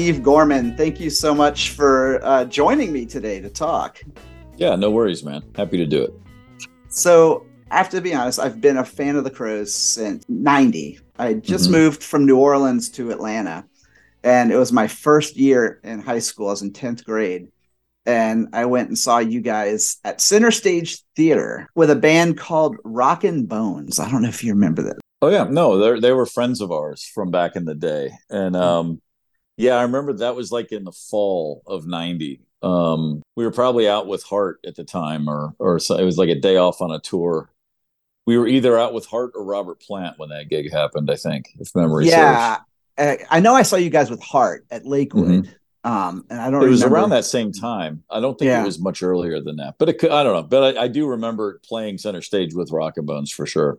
Steve Gorman, thank you so much for uh, joining me today to talk. Yeah, no worries, man. Happy to do it. So, I have to be honest, I've been a fan of the Crowes since 90. I just Mhm. moved from New Orleans to Atlanta, and it was my first year in high school. I was in 10th grade. And I went and saw you guys at Center Stage Theater with a band called Rockin' Bones. I don't know if you remember that. Oh yeah, no, they they were friends of ours from back in the day, and um, yeah, I remember that was like in the fall of '90. Um, we were probably out with Heart at the time, or or so, it was like a day off on a tour. We were either out with Heart or Robert Plant when that gig happened. I think, if memory yeah. Uh, I know I saw you guys with Heart at Lakewood. Mhm. Um, and I don't serves, it was remember- around that same time. I don't think Yeah. it was much earlier than that, but it could, I don't know. But I, I do remember playing center stage with Rock and Bones for sure.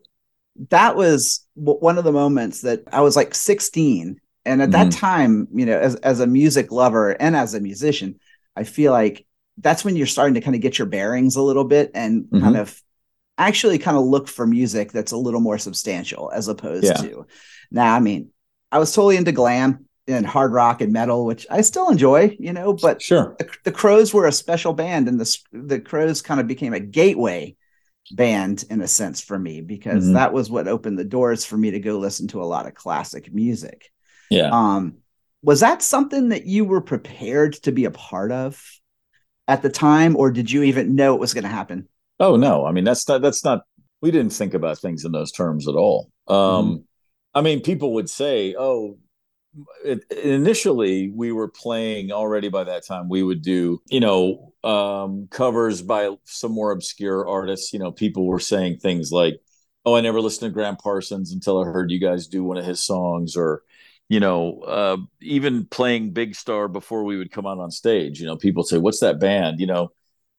that was one of the moments that I was like 16. And at that Mhm. time, you know, as, as a music lover and as a musician, I feel like that's when you're starting to kind of get your bearings a little bit and Mhm. kind of actually kind of look for music that's a little more substantial as opposed Yeah. to now. I mean, I was totally into glam and hard rock and metal, which I still enjoy, you know, but Sure. the, the Crowes were a special band, and the the Crowes kind of became a gateway band in a sense for me because Mhm. that was what opened the doors for me to go listen to a lot of classic music. Yeah. Um, was that something that you were prepared to be a part of at the time, or did you even know it was going to happen? Oh no, I mean that's not that's not we didn't think about things in those terms at all. Um I mean people would say, "Oh, it, initially we were playing already by that time we would do, you know, um covers by some more obscure artists, you know, people were saying things like, "Oh, I never listened to Gram Parsons until I heard you guys do one of his songs," or you know, uh, even playing Big Star before we would come out on stage. You know, people say, "What's that band?" You know,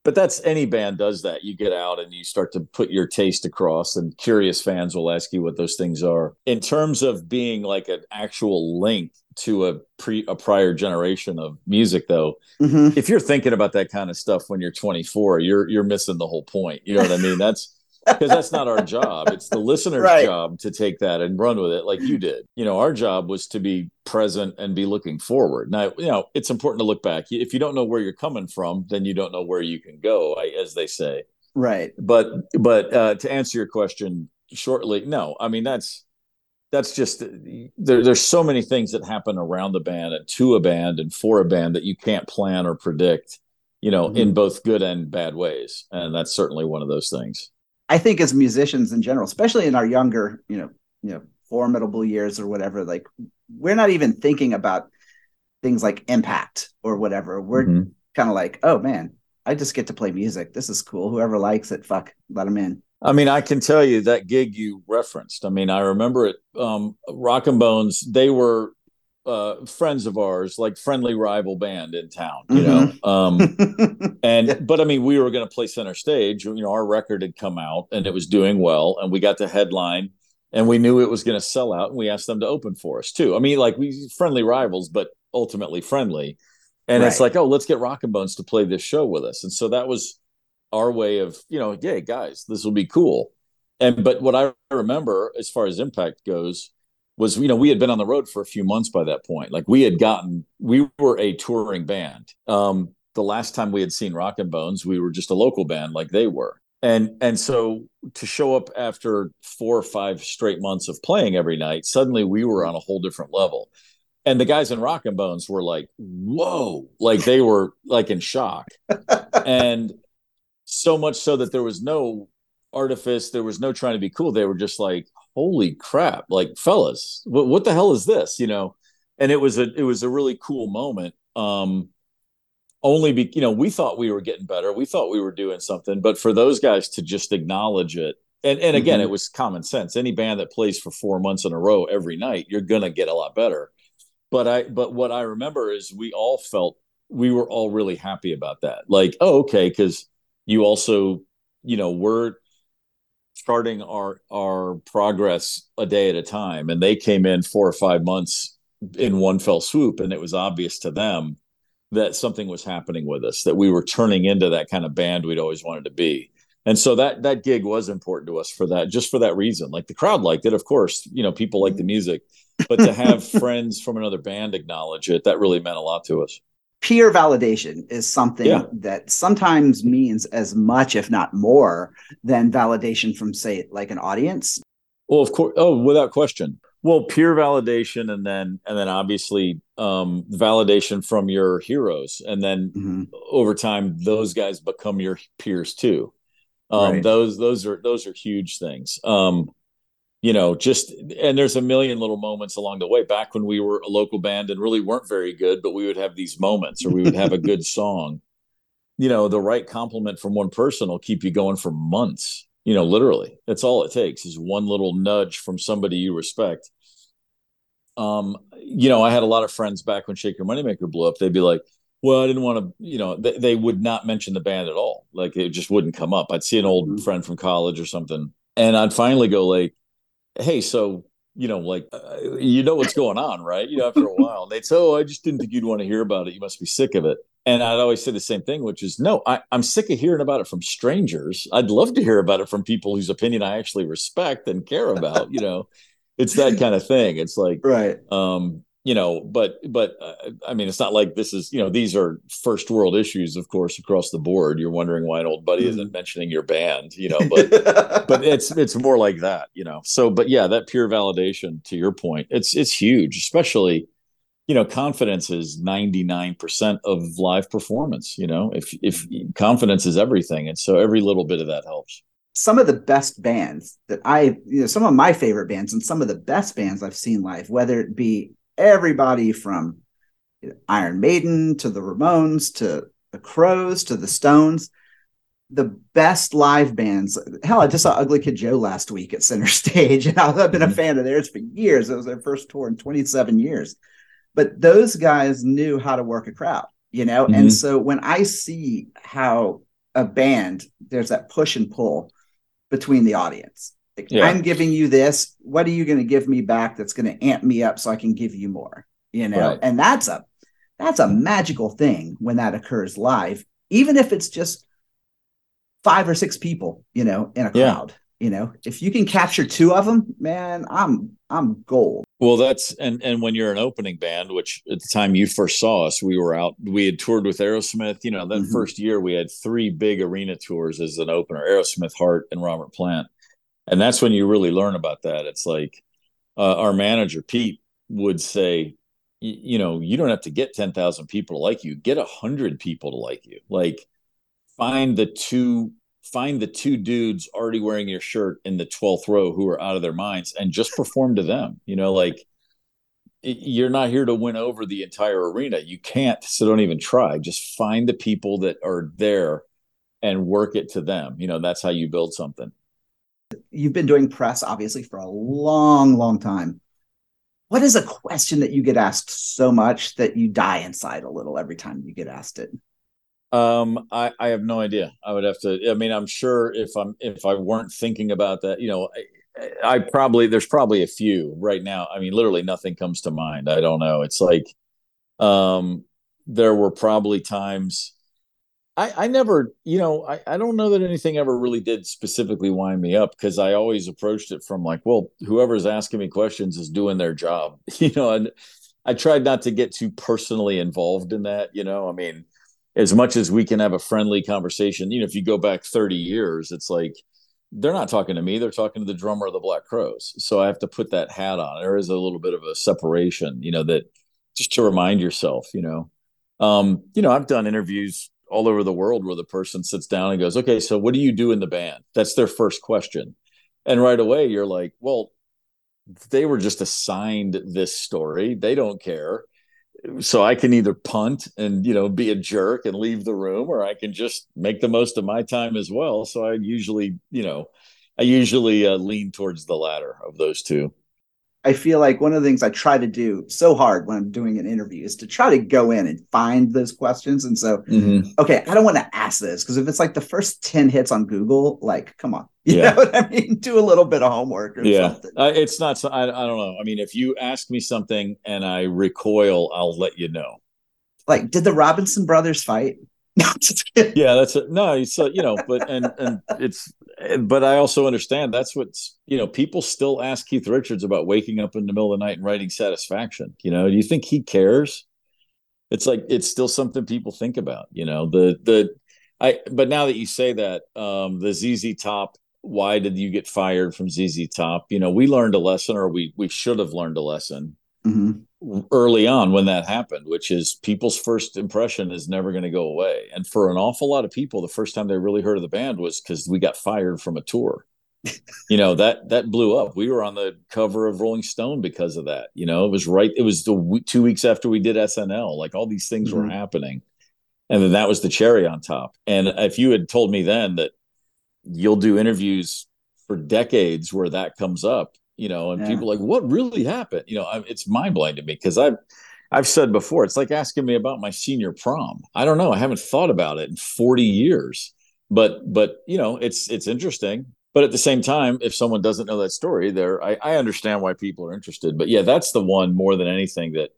but that's any band does that. You get out and you start to put your taste across, and curious fans will ask you what those things are. In terms of being like an actual link to a pre a prior generation of music, though, Mhm. if you're thinking about that kind of stuff when you're 24, you're you're missing the whole point. You know what I mean? That's because that's not our job. It's the listener's Right. job to take that and run with it like you did. You know, our job was to be present and be looking forward. Now, you know, it's important to look back. If you don't know where you're coming from, then you don't know where you can go, as they say. Right. But but uh, to answer your question shortly, no, I mean that's that's just there, there's so many things that happen around the band and to a band and for a band that you can't plan or predict you know Mhm. in both good and bad ways and that's certainly one of those things I think as musicians in general, especially in our younger, you know, you know, formidable years or whatever, like we're not even thinking about things like impact or whatever. We're Mhm. kind of like, oh man, I just get to play music. This is cool. Whoever likes it, fuck, let them in. I mean, I can tell you that gig you referenced. I mean, I remember it. Um, Rock and Bones, they were uh, friends of ours, like friendly rival band in town, you know. Um, and Yeah. but I mean, we were going to play center stage. You know, our record had come out and it was doing well, and we got the headline, and we knew it was going to sell out, and we asked them to open for us too. I mean, like we friendly rivals, but ultimately friendly. And it's like, oh, let's get Rock and Bones to play this show with us. And so that was our way of, you know, yeah, guys, this will be cool. And but what I remember as far as impact goes was, you know, we had been on the road for a few months by that point. Like we had gotten, we were a touring band. Um, the last time we had seen Rock and Bones, we were just a local band like they were. And and so to show up after four or five straight months of playing every night, suddenly we were on a whole different level. And the guys in Rock and Bones were like, whoa, like they were like in shock. and so much so that there was no artifice, there was no trying to be cool. They were just like, holy crap, like fellas, what, what the hell is this? You know? And it was a it was a really cool moment. Um only be you know we thought we were getting better we thought we were doing something but for those guys to just acknowledge it and and again Mhm. it was common sense any band that plays for four months in a row every night you're gonna get a lot better but i but what i remember is we all felt we were all really happy about that like oh okay because you also you know we're starting our our progress a day at a time. And they came in four or five months in one fell swoop. And it was obvious to them that something was happening with us that we were turning into that kind of band we'd always wanted to be. And so that that gig was important to us for that just for that reason. Like the crowd liked it of course you know people like the mm-hmm. music. But to have friends from another band acknowledge it that really meant a lot to us peer validation is something Yeah. that sometimes means as much if not more than validation from say like an audience Well, of course. Oh, without question. Well, peer validation, and then and then obviously um, validation from your heroes, and then Mhm. over time, those guys become your peers too. Um, Right. Those those are those are huge things. Um, you know, just and there's a million little moments along the way. Back when we were a local band and really weren't very good, but we would have these moments, or we would have a good song. You know, the right compliment from one person will keep you going for months you know literally that's all it takes is one little nudge from somebody you respect um you know i had a lot of friends back when shake your moneymaker blew up they'd be like well i didn't want to you know they, they would not mention the band at all like it just wouldn't come up i'd see an old Mhm. friend from college or something and i'd finally go like hey so you know like uh, you know what's going on right you know after a while they'd say oh i just didn't think you'd want to hear about it you must be sick of it and I'd always say the same thing, which is no, I, I'm sick of hearing about it from strangers. I'd love to hear about it from people whose opinion I actually respect and care about. You know, it's that kind of thing. It's like, right um, you know, but but uh, I mean, it's not like this is you know these are first world issues, of course, across the board. You're wondering why an old buddy isn't mentioning your band, you know, but but it's it's more like that, you know. So, but yeah, that pure validation to your point, it's it's huge, especially you know, confidence is 99% of live performance, you know. If if confidence is everything, and so every little bit of that helps. some of the best bands that I, you know, some of my favorite bands and some of the best bands I've seen live, whether it be everybody from you know, Iron Maiden to the Ramones to the Crowes to the Stones, the best live bands. Hell, I just saw Ugly Kid Joe last week at Center Stage, and I've been a Mhm. fan of theirs for years. It was their first tour in 27 years. But those guys knew how to work a crowd, you know? Mhm. And so when I see how a band, there's that push and pull between the audience. Like, Yeah. I'm giving you this. What are you going to give me back that's going to amp me up so I can give you more? You know, Right. and that's a that's a magical thing when that occurs live, even if it's just five or six people, you know, in a Yeah. crowd. You know, if you can capture two of them, man, I'm I'm gold. Well, that's and and when you're an opening band, which at the time you first saw us, we were out. We had toured with Aerosmith. You know, that Mhm. first year we had three big arena tours as an opener: Aerosmith, Heart, and Robert Plant. And that's when you really learn about that. It's like uh, our manager Pete would say, you know, you don't have to get ten thousand people to like you. Get a hundred people to like you. Like find the two find the two dudes already wearing your shirt in the 12th row who are out of their minds and just perform to them you know like you're not here to win over the entire arena you can't so don't even try just find the people that are there and work it to them you know that's how you build something You've been doing press obviously for a long, long time. What is a question that you get asked so much that you die inside a little every time you get asked it? Um, I, I have no idea. I would have to. I mean, I'm sure if I'm if I weren't thinking about that, you know, I, I probably there's probably a few right now. I mean, literally nothing comes to mind. I don't know. It's like, um, there were probably times. I I never, you know, I I don't know that anything ever really did specifically wind me up because I always approached it from like, well, whoever's asking me questions is doing their job, you know, and I tried not to get too personally involved in that, you know. I mean as much as we can have a friendly conversation, you know, if you go back 30 years, it's like they're not talking to me, they're talking to the drummer of the Black Crowes. So I have to put that hat on. There is a little bit of a separation, you know, that just to remind yourself, you know. Um, you know, I've done interviews all over the world where the person sits down and goes, "Okay, so what do you do in the band?" That's their first question. And right away you're like, "Well, they were just assigned this story. They don't care." so I can either punt and you know be a jerk and leave the room, or I can just make the most of my time as well. So I usually, you know, I usually uh, lean towards the latter of those two. I feel like one of the things I try to do so hard when I'm doing an interview is to try to go in and find those questions. And so, mm-hmm. okay, I don't want to ask this because if it's like the first 10 hits on Google, like, come on. You yeah. know what I mean? Do a little bit of homework yeah. Uh, it's not, I, I don't know. I mean, if you ask me something and I recoil, I'll let you know. Like, did the Robinson brothers fight? yeah, that's it. No, it's uh, you know, but and and it's but I also understand that's what's you know people still ask Keith Richards about waking up in the middle of the night and writing Satisfaction. You know, do you think he cares? It's like it's still something people think about. You know, the the I but now that you say that, um, the ZZ Top. Why did you get fired from ZZ Top? You know, we learned a lesson, or we we should have learned a lesson. Mm-hmm early on when that happened, which is people's first impression is never going to go away. And for an awful lot of people, the first time they really heard of the band was because we got fired from a tour. you know that that blew up. We were on the cover of Rolling Stone because of that. You know, it was right. It was the two weeks after we did SNL. Like all these things mm-hmm. were happening, and then that was the cherry on top. And if you had told me then that you'll do interviews for decades where that comes up, you know, and yeah. people like, what really happened? You know, I, it's mind blowing to me because I've, I've said before, it's like asking me about my senior prom. I don't know. I haven't thought about it in 40 years, but, but, you know, it's, it's interesting. But at the same time, if someone doesn't know that story there, I, I understand why people are interested, but yeah, that's the one more than anything that,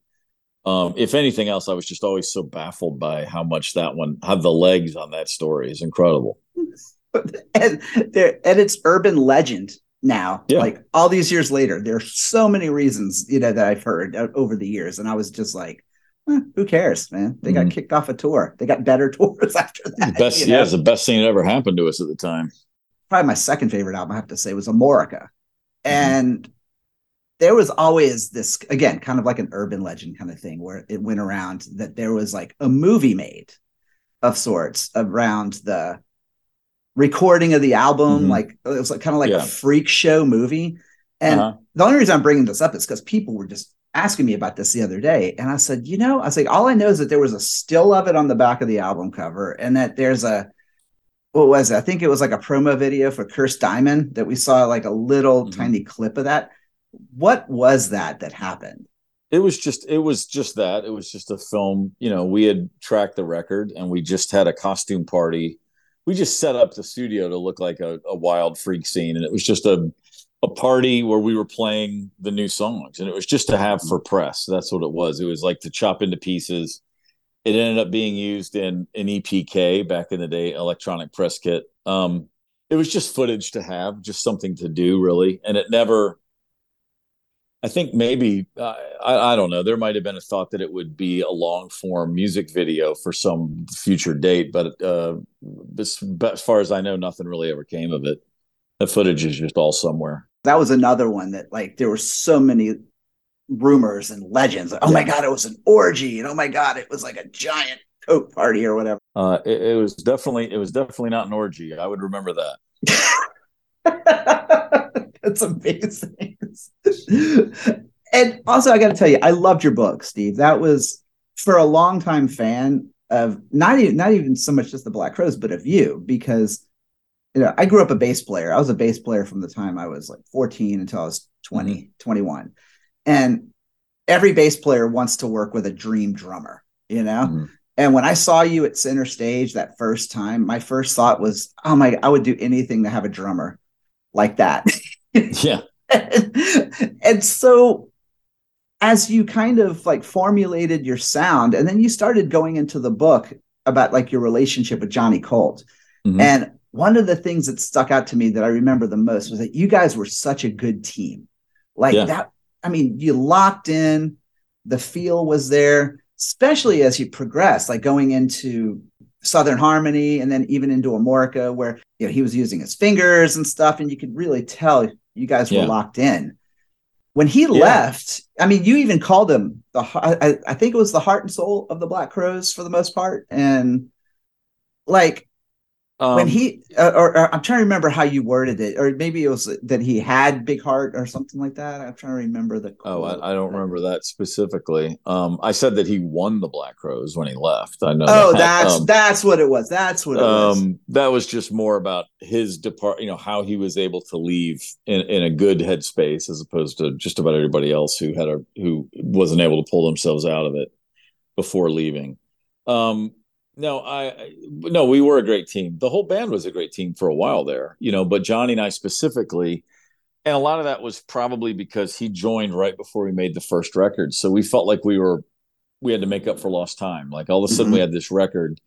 um, if anything else, I was just always so baffled by how much that one had the legs on that story is incredible. and and it's urban legend now yeah. like all these years later there's so many reasons you know that i've heard over the years and i was just like eh, who cares man they mm-hmm. got kicked off a tour they got better tours after that the best yeah know? it's the best thing that ever happened to us at the time probably my second favorite album i have to say was amorica mm-hmm. and there was always this again kind of like an urban legend kind of thing where it went around that there was like a movie made of sorts around the recording of the album. Mm-hmm. Like it was like, kind of like yeah. a freak show movie. And uh-huh. the only reason I'm bringing this up is because people were just asking me about this the other day. And I said, you know, I was like, all I know is that there was a still of it on the back of the album cover and that there's a, what was it? I think it was like a promo video for Cursed Diamond that we saw like a little mm-hmm. tiny clip of that. What was that that happened? It was just it was just that. It was just a film, you know, we had tracked the record and we just had a costume party we just set up the studio to look like a, a wild freak scene, and it was just a a party where we were playing the new songs, and it was just to have for press. That's what it was. It was like to chop into pieces. It ended up being used in an EPK back in the day, electronic press kit. Um, it was just footage to have, just something to do, really, and it never I think maybe uh, I, I, don't know. There might have been a thought that it would be a long form music video for some future date, but uh, as, as far as I know, nothing really ever came of it. The footage is just all somewhere. That was another one that like there were so many rumors and legends. Like, oh my god, it was an orgy, and oh my god, it was like a giant coke party or whatever. Uh, it, it was definitely it was definitely not an orgy. I would remember that. That's amazing. and also, I got to tell you, I loved your book, Steve. That was for a longtime fan of not even not even so much just the Black Crowes, but of you, because you know I grew up a bass player. I was a bass player from the time I was like 14 until I was 20, mm-hmm. 21, and every bass player wants to work with a dream drummer, you know. Mm-hmm. And when I saw you at center stage that first time, my first thought was, "Oh my! I would do anything to have a drummer like that." yeah. and, so as you kind of like formulated your sound and then you started going into the book about like your relationship with Johnny Colt. Mm-hmm. And one of the things that stuck out to me that I remember the most was that you guys were such a good team. Like yeah. that, I mean, you locked in, the feel was there, especially as you progressed, like going into Southern Harmony and then even into Amorica, where you know he was using his fingers and stuff, and you could really tell you guys were yeah. locked in. When he yeah. left, I mean, you even called him the. I, I think it was the heart and soul of the Black Crowes for the most part, and like Um, when he uh, or, or I'm trying to remember how you worded it, or maybe it was that he had big heart or something like that. I'm trying to remember the. Oh. I, I don't remember that specifically. Um, I said that he won the Black Crowes when he left. I know. Oh, that. that's Um, that's what it was. That's what it was. um, that was just more about his depart. You know how he was able to leave in, in a good headspace, as opposed to just about everybody else who had a who wasn't able to pull themselves out of it before leaving. Um, no, I no, we were a great team. The whole band was a great team for a while there, you know. But Johnny and I specifically, and a lot of that was probably because he joined right before we made the first record, so we felt like we were we had to make up for lost time. Like all of a sudden, we had this record.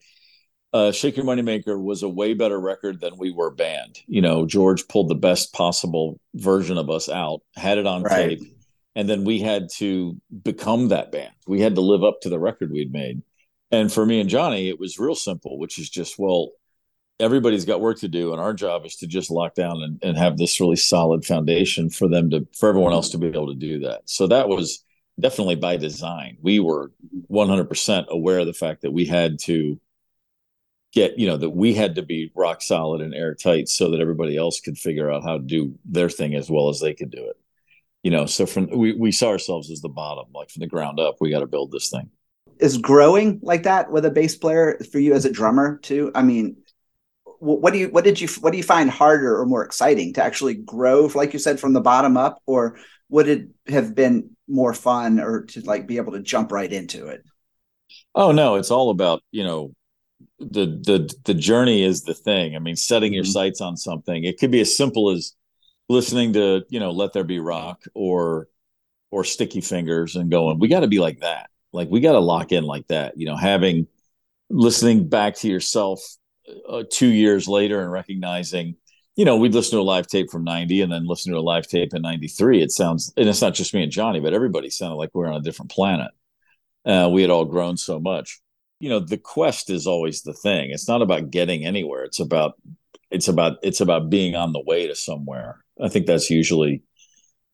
Uh, Shake Your Moneymaker was a way better record than we were band. You know, George pulled the best possible version of us out, had it on Right. tape, and then we had to become that band. We had to live up to the record we'd made. And for me and Johnny, it was real simple, which is just, well, everybody's got work to do, and our job is to just lock down and, and have this really solid foundation for them to for everyone else to be able to do that. So that was definitely by design. We were 100% aware of the fact that we had to get, you know, that we had to be rock solid and airtight so that everybody else could figure out how to do their thing as well as they could do it. You know, so from we, we saw ourselves as the bottom, like from the ground up, we got to build this thing. Is growing like that with a bass player for you as a drummer too? I mean, what do you what did you what do you find harder or more exciting to actually grow, like you said, from the bottom up, or would it have been more fun or to like be able to jump right into it? Oh no, it's all about, you know, the the the journey is the thing. I mean, setting your Mhm. sights on something. It could be as simple as listening to, you know, Let There Be Rock or or Sticky Fingers and going, we got to be like that. Like we got to lock in like that. You know, having listening back to yourself uh, 2 years later and recognizing you know, we'd listen to a live tape from 90 and then listen to a live tape in 93. It sounds, and it's not just me and Johnny, but everybody sounded like we were on a different planet. Uh, we had all grown so much. You know, the quest is always the thing. It's not about getting anywhere. It's about, it's about, it's about being on the way to somewhere. I think that's usually,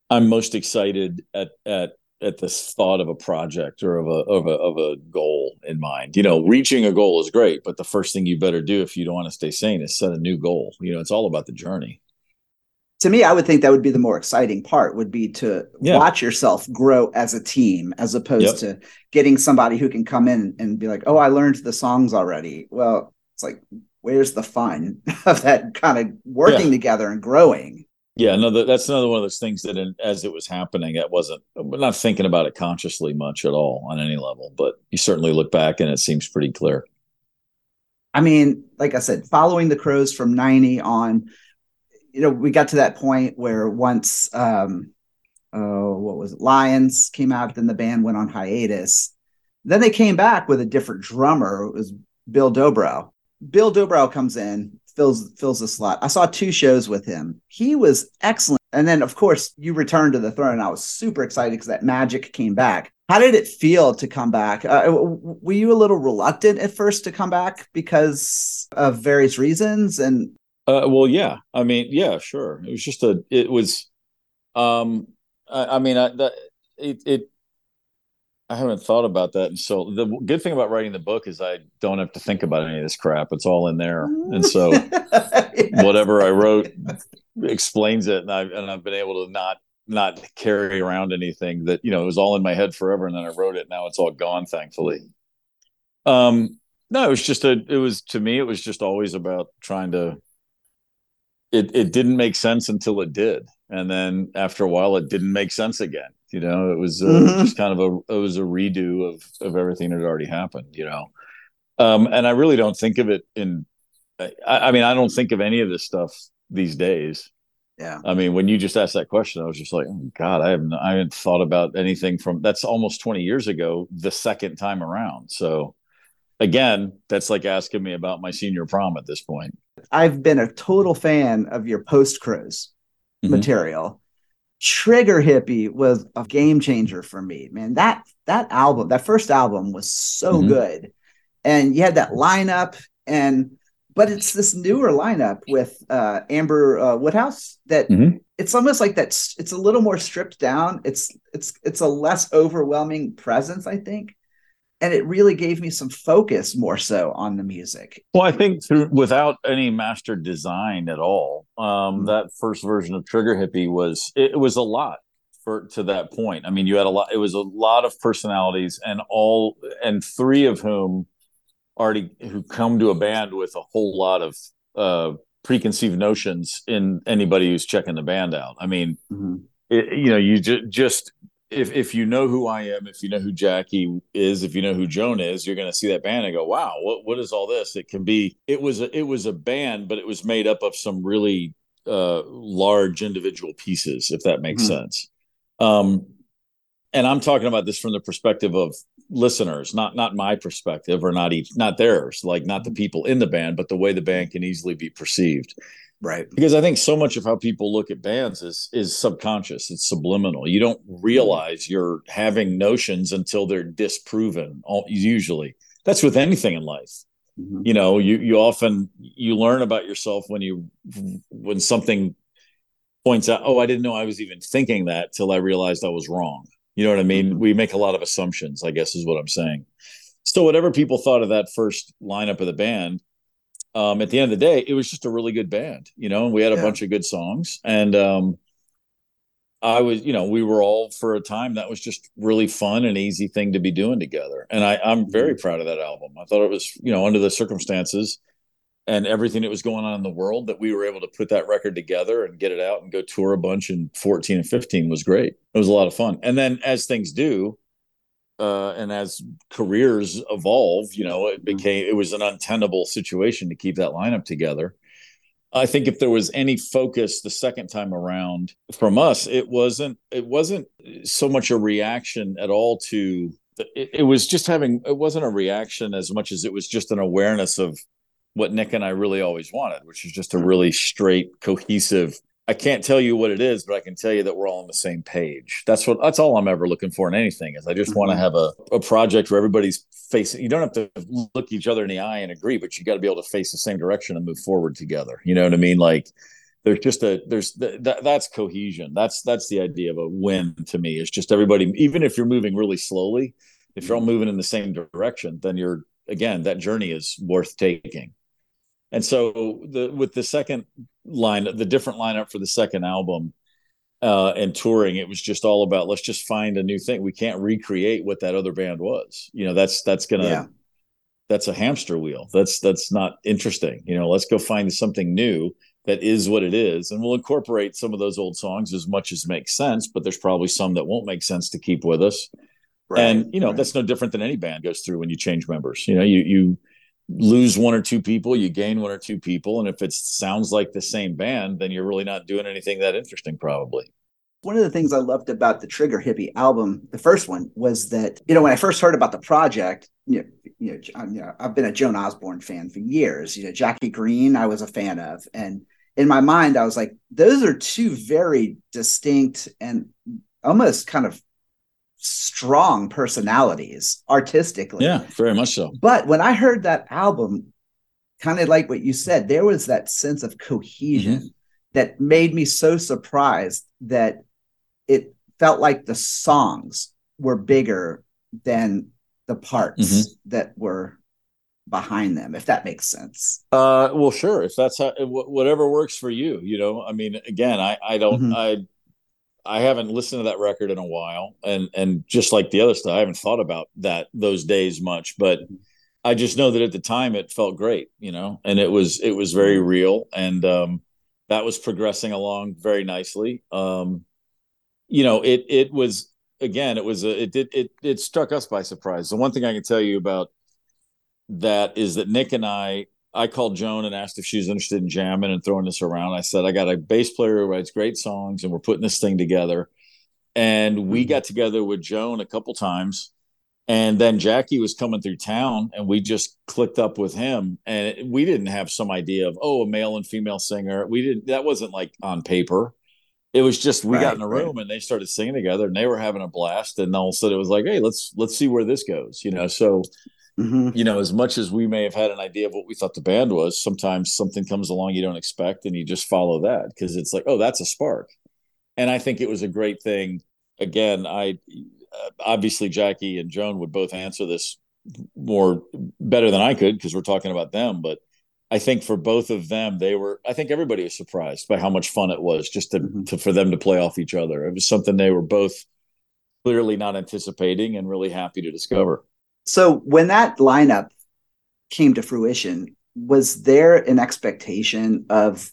I'm most excited at, at, at this thought of a project or of a, of a of a goal in mind. You know, reaching a goal is great, but the first thing you better do if you don't want to stay sane is set a new goal. You know, it's all about the journey. To me, I would think that would be the more exciting part would be to Yeah. watch yourself grow as a team as opposed to getting somebody who can come in and be like, "Oh, I learned the songs already." Well, it's like where's the fun of that kind of working Yeah. together and growing? Yeah, no, that's another one of those things that, in, as it was happening, that wasn't. We're not thinking about it consciously much at all on any level, but you certainly look back and it seems pretty clear. I mean, like I said, following the crowes from 90 on, you know, we got to that point where once um oh, what was it? Lions came out, then the band went on hiatus. Then they came back with a different drummer. It was Bill Dobrow. Bill Dobrow comes in, fills fills the slot. I saw two shows with him. He was excellent. And then of course you returned to the throne. I was super excited because that magic came back. How did it feel to come back? Uh, were you a little reluctant at first to come back because of various reasons? And Uh, well, yeah. I mean, yeah, sure. It was just a. It was. Um, I, I mean, I, that it, it. I haven't thought about that, and so the good thing about writing the book is I don't have to think about any of this crap. It's all in there, and so whatever I wrote explains it, and I've, and I've been able to not not carry around anything that you know it was all in my head forever, and then I wrote it. Now it's all gone, thankfully. Um, no, it was just a. It was to me, it was just always about trying to. It it didn't make sense until it did, and then after a while, it didn't make sense again. You know, it was uh, Mhm. just kind of a it was a redo of of everything that had already happened. You know, um, and I really don't think of it in. I, I mean, I don't think of any of this stuff these days. yeah. I mean, when you just asked that question, I was just like, oh, God, I haven't, I haven't thought about anything from that's almost 20 years ago, the second time around. So again, that's like asking me about my senior prom at this point. I've been a total fan of your post crowes Mhm. material. Trigger Hippy was a game changer for me, man. That that album, that first album was so Mhm. good. And you had that lineup and but it's this newer lineup with uh Amber uh, Woodhouse that Mhm. it's almost like that's it's a little more stripped down. It's it's it's a less overwhelming presence, I think. And it really gave me some focus more so on the music. Well, I think through without any master design at all, um, mm-hmm. that first version of Trigger Hippy was it, was a lot for to that point. I mean, you had a lot. It was a lot of personalities, and all and three of whom already who come to a band with a whole lot of uh, preconceived notions in anybody who's checking the band out. I mean, mm-hmm. it, you know, you ju- just if if you know who I am, if you know who Jackie is, if you know who Joan is, you're going to see that band and go, "Wow, what what is all this?" It can be. It was a it was a band, but it was made up of some really uh, large individual pieces, if that makes mm-hmm. sense. Um, and I'm talking about this from the perspective of listeners, not not my perspective or not each not theirs, like not the mm-hmm. people in the band, but the way the band can easily be perceived. Right. Because I think so much of how people look at bands is is subconscious. It's subliminal. You don't realize you're having notions until they're disproven. Usually, that's with anything in life. Mm-hmm. You know, you you often you learn about yourself when you when something points out, oh, I didn't know I was even thinking that till I realized I was wrong. You know what I mean? Mm-hmm. We make a lot of assumptions, I guess is what I'm saying. So whatever people thought of that first lineup of the band, um, at the end of the day, it was just a really good band, you know, and we had a yeah. bunch of good songs. And um, I was, you know, we were all for a time that was just really fun and easy thing to be doing together. And I, I'm very mm-hmm. proud of that album. I thought it was, you know, under the circumstances and everything that was going on in the world that we were able to put that record together and get it out and go tour a bunch in 14 and 15 was great. It was a lot of fun. And then as things do, uh, and as careers evolve, you know, it mm-hmm. became it was an untenable situation to keep that lineup together. I think if there was any focus the second time around from us, it wasn't it wasn't so much a reaction at all to it, it was just having it wasn't a reaction as much as it was just an awareness of what Nick and I really always wanted, which is just a mm-hmm. really straight, cohesive I can't tell you what it is, but I can tell you that we're all on the same page. That's what that's all I'm ever looking for in anything is I just mm-hmm. want to have a, a project where everybody's facing you don't have to look each other in the eye and agree, but you got to be able to face the same direction and move forward together. You know what I mean? Like there's just a there's that that's cohesion. That's that's the idea of a win to me. It's just everybody, even if you're moving really slowly, if you're all mm-hmm. moving in the same direction, then you're again that journey is worth taking. And so the with the second line, the different lineup for the second album uh, and touring, it was just all about let's just find a new thing. We can't recreate what that other band was. You know, that's that's gonna yeah. that's a hamster wheel. That's that's not interesting. You know, let's go find something new that is what it is, and we'll incorporate some of those old songs as much as makes sense. But there's probably some that won't make sense to keep with us. Right, and you know, right. that's no different than any band goes through when you change members. You know, you you lose one or two people, you gain one or two people. And if it sounds like the same band, then you're really not doing anything that interesting, probably. One of the things I loved about the Trigger Hippy album, the first one, was that, you know, when I first heard about the project, you know, you know, I'm, you know I've been a Joan Osborne fan for years. You know, Jackie Greene, I was a fan of. And in my mind, I was like, those are two very distinct and almost kind of strong personalities artistically. Yeah, very much so. But when I heard that album, kind of like what you said, there was that sense of cohesion mm-hmm. that made me so surprised that it felt like the songs were bigger than the parts mm-hmm. that were behind them if that makes sense uh well sure if that's how whatever works for you you know i mean again i i don't mm-hmm. i I haven't listened to that record in a while, and and just like the other stuff, I haven't thought about that those days much. But I just know that at the time it felt great, you know, and it was it was very mm-hmm. real, and um, that was progressing along very nicely. Um, you know, it it was again, it was a, it did it it struck us by surprise. The one thing I can tell you about that is that Nick and I I called Joan and asked if she was interested in jamming and throwing this around. I said, I got a bass player who writes great songs and we're putting this thing together. And we mm-hmm. got together with Joan a couple times. And then Jackie was coming through town and we just clicked up with him. And we didn't have some idea of, oh, a male and female singer. We didn't, that wasn't like on paper. It was just we right, got in a room right. and they started singing together and they were having a blast. And all of a sudden it was like, hey, let's let's see where this goes. You know, so Mm-hmm. You know, as much as we may have had an idea of what we thought the band was, sometimes something comes along you don't expect and you just follow that because it's like, oh, that's a spark. And I think it was a great thing. Again, I uh, obviously Jackie and Joan would both answer this more better than I could because we're talking about them. But I think for both of them, they were. I think everybody was surprised by how much fun it was just to, mm-hmm. to for them to play off each other. It was something they were both clearly not anticipating and really happy to discover. So when that lineup came to fruition, was there an expectation of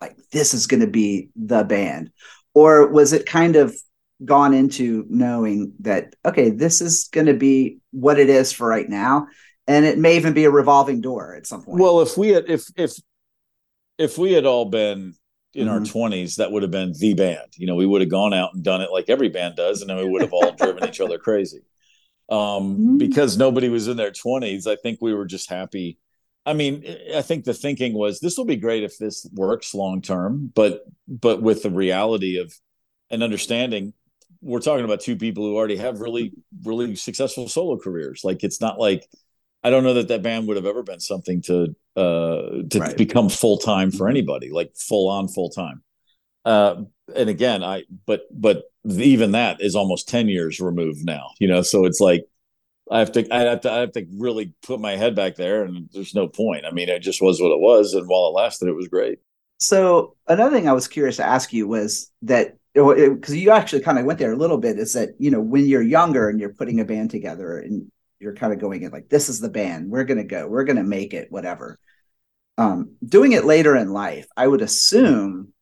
like this is going to be the band, or was it kind of gone into knowing that okay this is going to be what it is for right now and it may even be a revolving door at some point? Well if we had if if if we had all been in mm-hmm. our 20s that would have been the band. You know we would have gone out and done it like every band does and then we would have all driven each other crazy um mm-hmm. because nobody was in their 20s i think we were just happy i mean i think the thinking was this will be great if this works long term but but with the reality of an understanding we're talking about two people who already have really really successful solo careers like it's not like i don't know that that band would have ever been something to uh to right. become full-time for mm-hmm. anybody like full on full-time uh and again i but but even that is almost 10 years removed now you know? So it's like i have to i have to i have to really put my head back there and there's no point. I mean it just was what it was and while it lasted it was great. So another thing i was curious to ask you was that because you actually kind of went there a little bit is that you know when you're younger and you're putting a band together and you're kind of going in like this is the band. We're going to go. We're going to make it whatever. Um, doing it later in life i would assume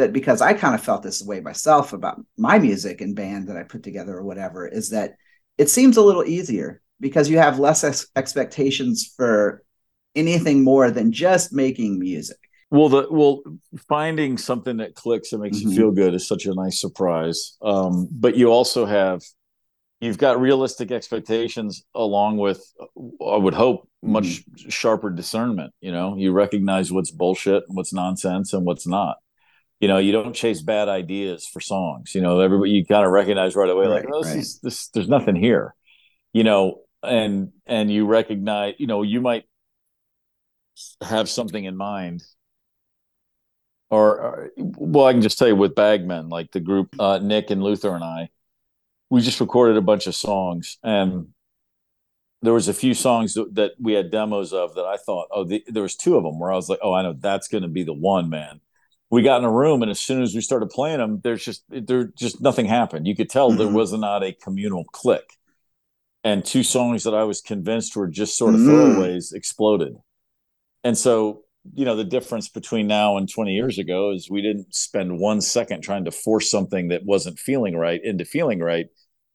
that because i kind of felt this way myself about my music and band that i put together or whatever is that it seems a little easier because you have less ex- expectations for anything more than just making music well, the well, finding something that clicks and makes mm-hmm. you feel good is such a nice surprise. Um, but you also have you've got realistic expectations along with I would hope much mm-hmm. sharper discernment. You know, you recognize what's bullshit and what's nonsense and what's not. You know, you don't chase bad ideas for songs. You know, everybody you kind of recognize right away, right, like, oh, this right. is this. There's nothing here. You know, and and you recognize. You know, you might have something in mind or, or, well, I can just tell you with Bag Men like the group uh, Nick and Luther and I, we just recorded a bunch of songs, and there was a few songs that, that we had demos of that I thought, oh, the, there was two of them where I was like, oh, I know that's going to be the one, man. We got in a room, and as soon as we started playing them, there's just there just nothing happened. You could tell mm-hmm. there was not a communal click, and two songs that I was convinced were just sort of mm-hmm. throwaways exploded, and so you know the difference between now and 20 years ago is we didn't spend one second trying to force something that wasn't feeling right into feeling right.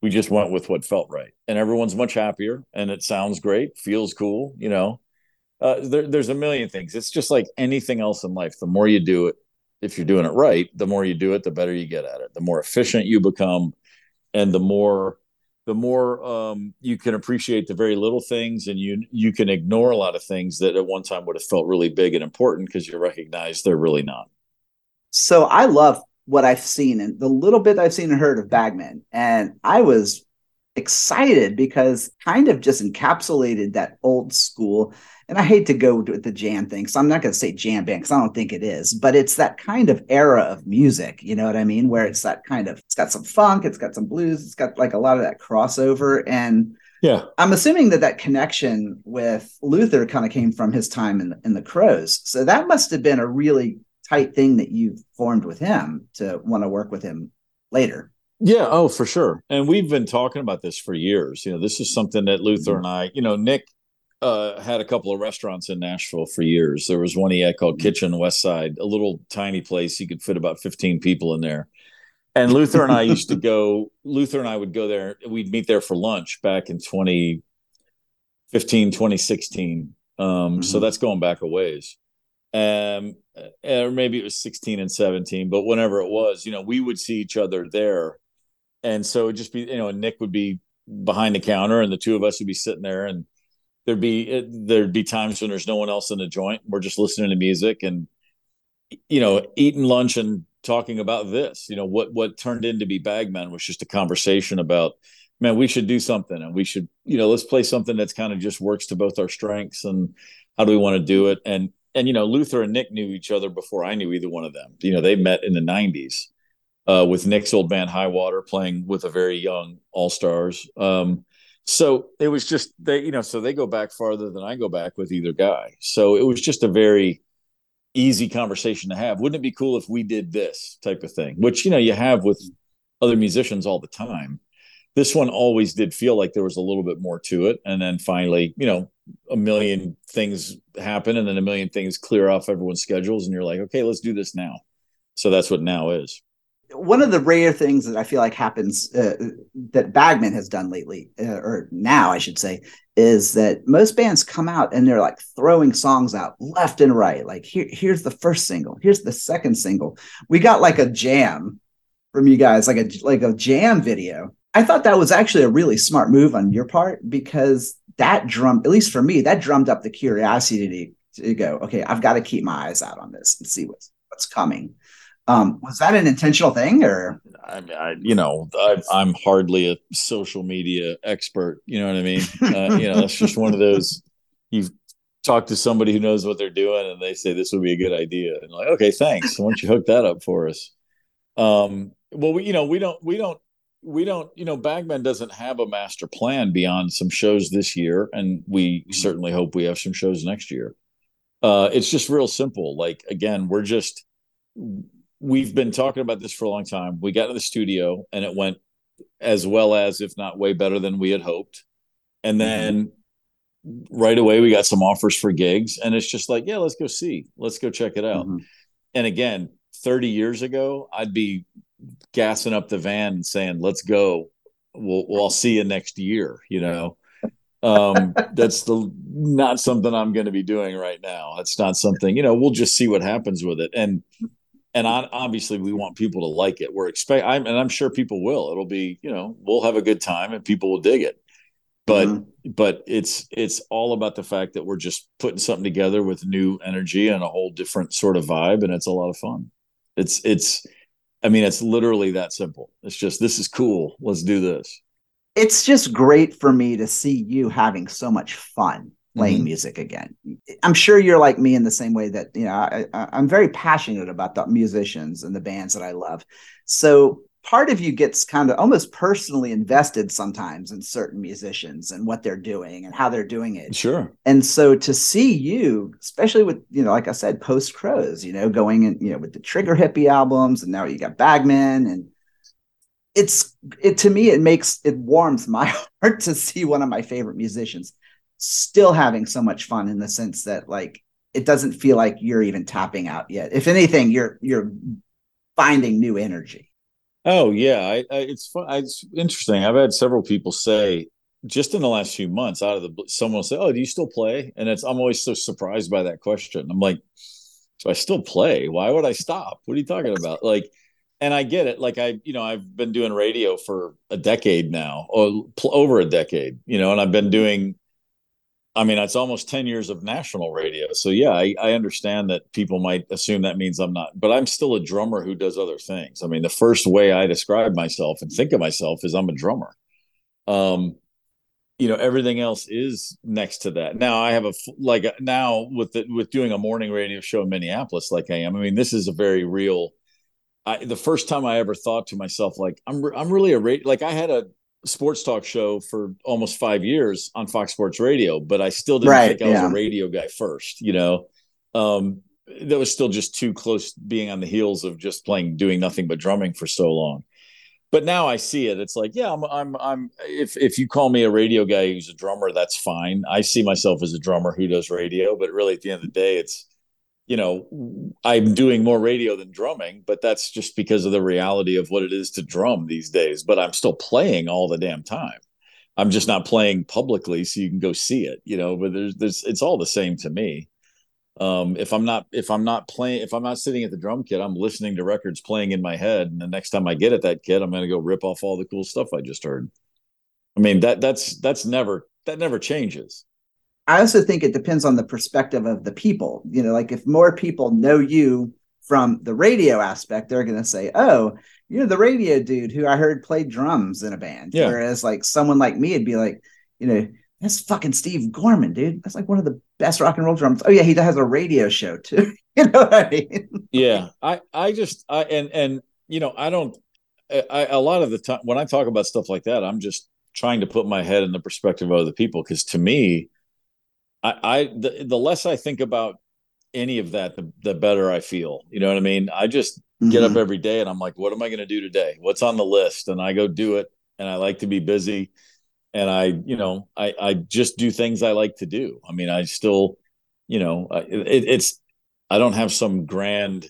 We just went with what felt right. And everyone's much happier and it sounds great feels cool you know. Uh, there, there's a million things. It's just like anything else in life. The more you do it if you're doing it right the more you do it the better you get at it. The more efficient you become and the more the more um, you can appreciate the very little things and you you can ignore a lot of things that at one time would have felt really big and important because you recognize they're really not. So i love what i've seen and the little bit i've seen and heard of Bag Men, and i was excited because kind of just encapsulated that old school and I hate to go with the jam thing, so I'm not going to say jam band because I don't think it is, but it's that kind of era of music. You know what I mean? Where it's that kind of, it's got some funk, it's got some blues, it's got like a lot of that crossover. And yeah, I'm assuming that that connection with Luther kind of came from his time in, in the Crowes. So that must have been a really tight thing that you formed with him to want to work with him later. Yeah, oh, for sure. And we've been talking about this for years. You know, this is something that Luther mm-hmm. and I, you know, Nick uh, had a couple of restaurants in Nashville for years. There was one he had called mm-hmm. Kitchen West Side, a little tiny place. You could fit about 15 people in there. And Luther and I used to go, Luther and I would go there. We'd meet there for lunch back in 2015, 2016. Um, mm-hmm. So that's going back a ways. Um, or maybe it was 16 and 17, but whenever it was, you know, we would see each other there. And so it'd just be, you know, Nick would be behind the counter and the two of us would be sitting there and there'd be there'd be times when there's no one else in the joint. We're just listening to music and you know eating lunch and talking about this. You know what what turned into be Bag Men was just a conversation about man we should do something and we should you know let's play something that's kind of just works to both our strengths and how do we want to do it and and you know Luther and Nick knew each other before I knew either one of them. You know they met in the '90s. Uh, with Nick's old band High Water playing with a very young All Stars. Um, so it was just they you know so they go back farther than i go back with either guy. So it was just a very easy conversation to have. Wouldn't it be cool if we did this type of thing which you know you have with other musicians all the time. This one always did feel like there was a little bit more to it. And then finally you know a million things happen and then a million things clear off everyone's schedules and you're like okay let's do this now. So that's what now is one of the rare things that I feel like happens uh, that Bag Men has done lately, uh, or now I should say, is that most bands come out and they're like throwing songs out left and right. Like here, here's the first single, here's the second single. We got like a jam from you guys, like a like a jam video. I thought that was actually a really smart move on your part because that drum, at least for me, that drummed up the curiosity to, to go, okay, I've got to keep my eyes out on this and see what's what's coming. Um, was that an intentional thing, or I, I you know, I, am hardly a social media expert. You know what I mean? Uh, you know, it's just one of those. You've talked to somebody who knows what they're doing, and they say this would be a good idea, and like, okay, thanks. Why don't you hook that up for us? Um, well, we, you know, we don't, we don't, we don't, you know, Bag Men doesn't have a master plan beyond some shows this year, and we mm-hmm. certainly hope we have some shows next year. Uh, it's just real simple. Like again, we're just we've been talking about this for a long time. We got in the studio and it went as well as, if not way better than we had hoped. And then right away we got some offers for gigs and it's just like, yeah, let's go see. Let's go check it out. Mm-hmm. And again, 30 years ago, I'd be gassing up the van and saying, let's go. We'll, we'll I'll see you next year, you know. um that's the not something i'm going to be doing right now that's not something you know we'll just see what happens with it and and obviously we want people to like it. We're expect, I'm, and I'm sure people will. It'll be, you know, we'll have a good time and people will dig it. But mm-hmm. but it's it's all about the fact that we're just putting something together with new energy and a whole different sort of vibe, and it's a lot of fun. It's it's, I mean, it's literally that simple. It's just this is cool. Let's do this. It's just great for me to see you having so much fun playing mm-hmm. music again. I'm sure you're like me in the same way that you know I, I'm very passionate about the musicians and the bands that I love. So part of you gets kind of almost personally invested sometimes in certain musicians and what they're doing and how they're doing it. Sure. And so to see you, especially with, you know, like I said, post Crowes, you know, going in, you know, with the Trigger Hippy albums and now you got Bag Men and it's it to me, it makes it warms my heart to see one of my favorite musicians still having so much fun in the sense that like it doesn't feel like you're even tapping out yet. If anything, you're you're finding new energy. Oh yeah, I, I, it's fun. It's interesting. I've had several people say just in the last few months, out of the someone will say, "Oh, do you still play?" And it's I'm always so surprised by that question. I'm like, "So I still play? Why would I stop? What are you talking about?" Like, and I get it. Like I, you know, I've been doing radio for a decade now, or over a decade, you know, and I've been doing I mean, it's almost 10 years of national radio. So, yeah, I, I, understand that people might assume that means I'm not, but I'm still a drummer who does other things. I mean, the first way I describe myself and think of myself is I'm a drummer. Um, you know, everything else is next to that. Now, I have a, like, now with the, with doing a morning radio show in Minneapolis, like I am, I mean, this is a very real, I, the first time I ever thought to myself, like, I'm, I'm really a radio, like I had a, sports talk show for almost five years on Fox Sports Radio, but I still didn't right, think I was a radio guy first. You know, um, that was still just too close being on the heels of just playing, doing nothing but drumming for so long. But now I see it. It's like, yeah, I'm, I'm, I'm. If if you call me a radio guy who's a drummer, that's fine. I see myself as a drummer who does radio, but really at the end of the day, it's you know, I'm doing more radio than drumming, but that's just because of the reality of what it is to drum these days. But I'm still playing all the damn time. I'm just not playing publicly so you can go see it, you know, but there's there's it's all the same to me. Um, if I'm not if I'm not playing if I'm not sitting at the drum kit, I'm listening to records playing in my head. And the next time I get at that kit, I'm gonna go rip off all the cool stuff I just heard. I mean, that that's that's never that never changes. I also think it depends on the perspective of the people. You know, like if more people know you from the radio aspect, they're going to say, "Oh, you're the radio dude who I heard played drums in a band." Yeah. Whereas like someone like me would be like, you know, that's fucking Steve Gorman, dude. That's like one of the best rock and roll drums. Oh yeah, he has a radio show too. you know what I mean? Yeah, I I just I and and you know I don't I a lot of the time when I talk about stuff like that, I'm just trying to put my head in the perspective of other people because to me i i the, the less i think about any of that the, the better i feel you know what i mean i just mm-hmm. get up mm-hmm. every day and i'm like what am i going to do today what's on the list and i go do it and i like to be busy and i you know i i just do things i like to do i mean i still you know it, it's i don't have some grand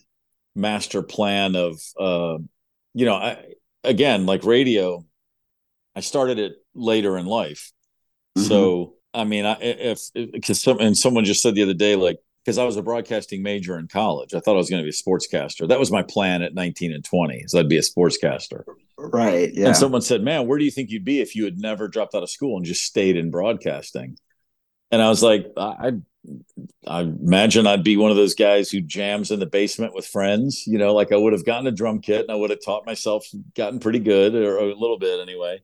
master plan of uh you know i again like radio I started it later in life. Mm-hmm. So, I mean, I, if, because some, and someone just said the other day, like, because I was a broadcasting major in college, I thought I was going to be a sportscaster. That was my plan at 19 and 20, so I'd be a sportscaster. Right. Yeah. And someone said, man, where do you think you'd be if you had never dropped out of school and just stayed in broadcasting? And I was like, I, I imagine I'd be one of those guys who jams in the basement with friends. You know, like I would have gotten a drum kit and I would have taught myself, gotten pretty good, or a little bit anyway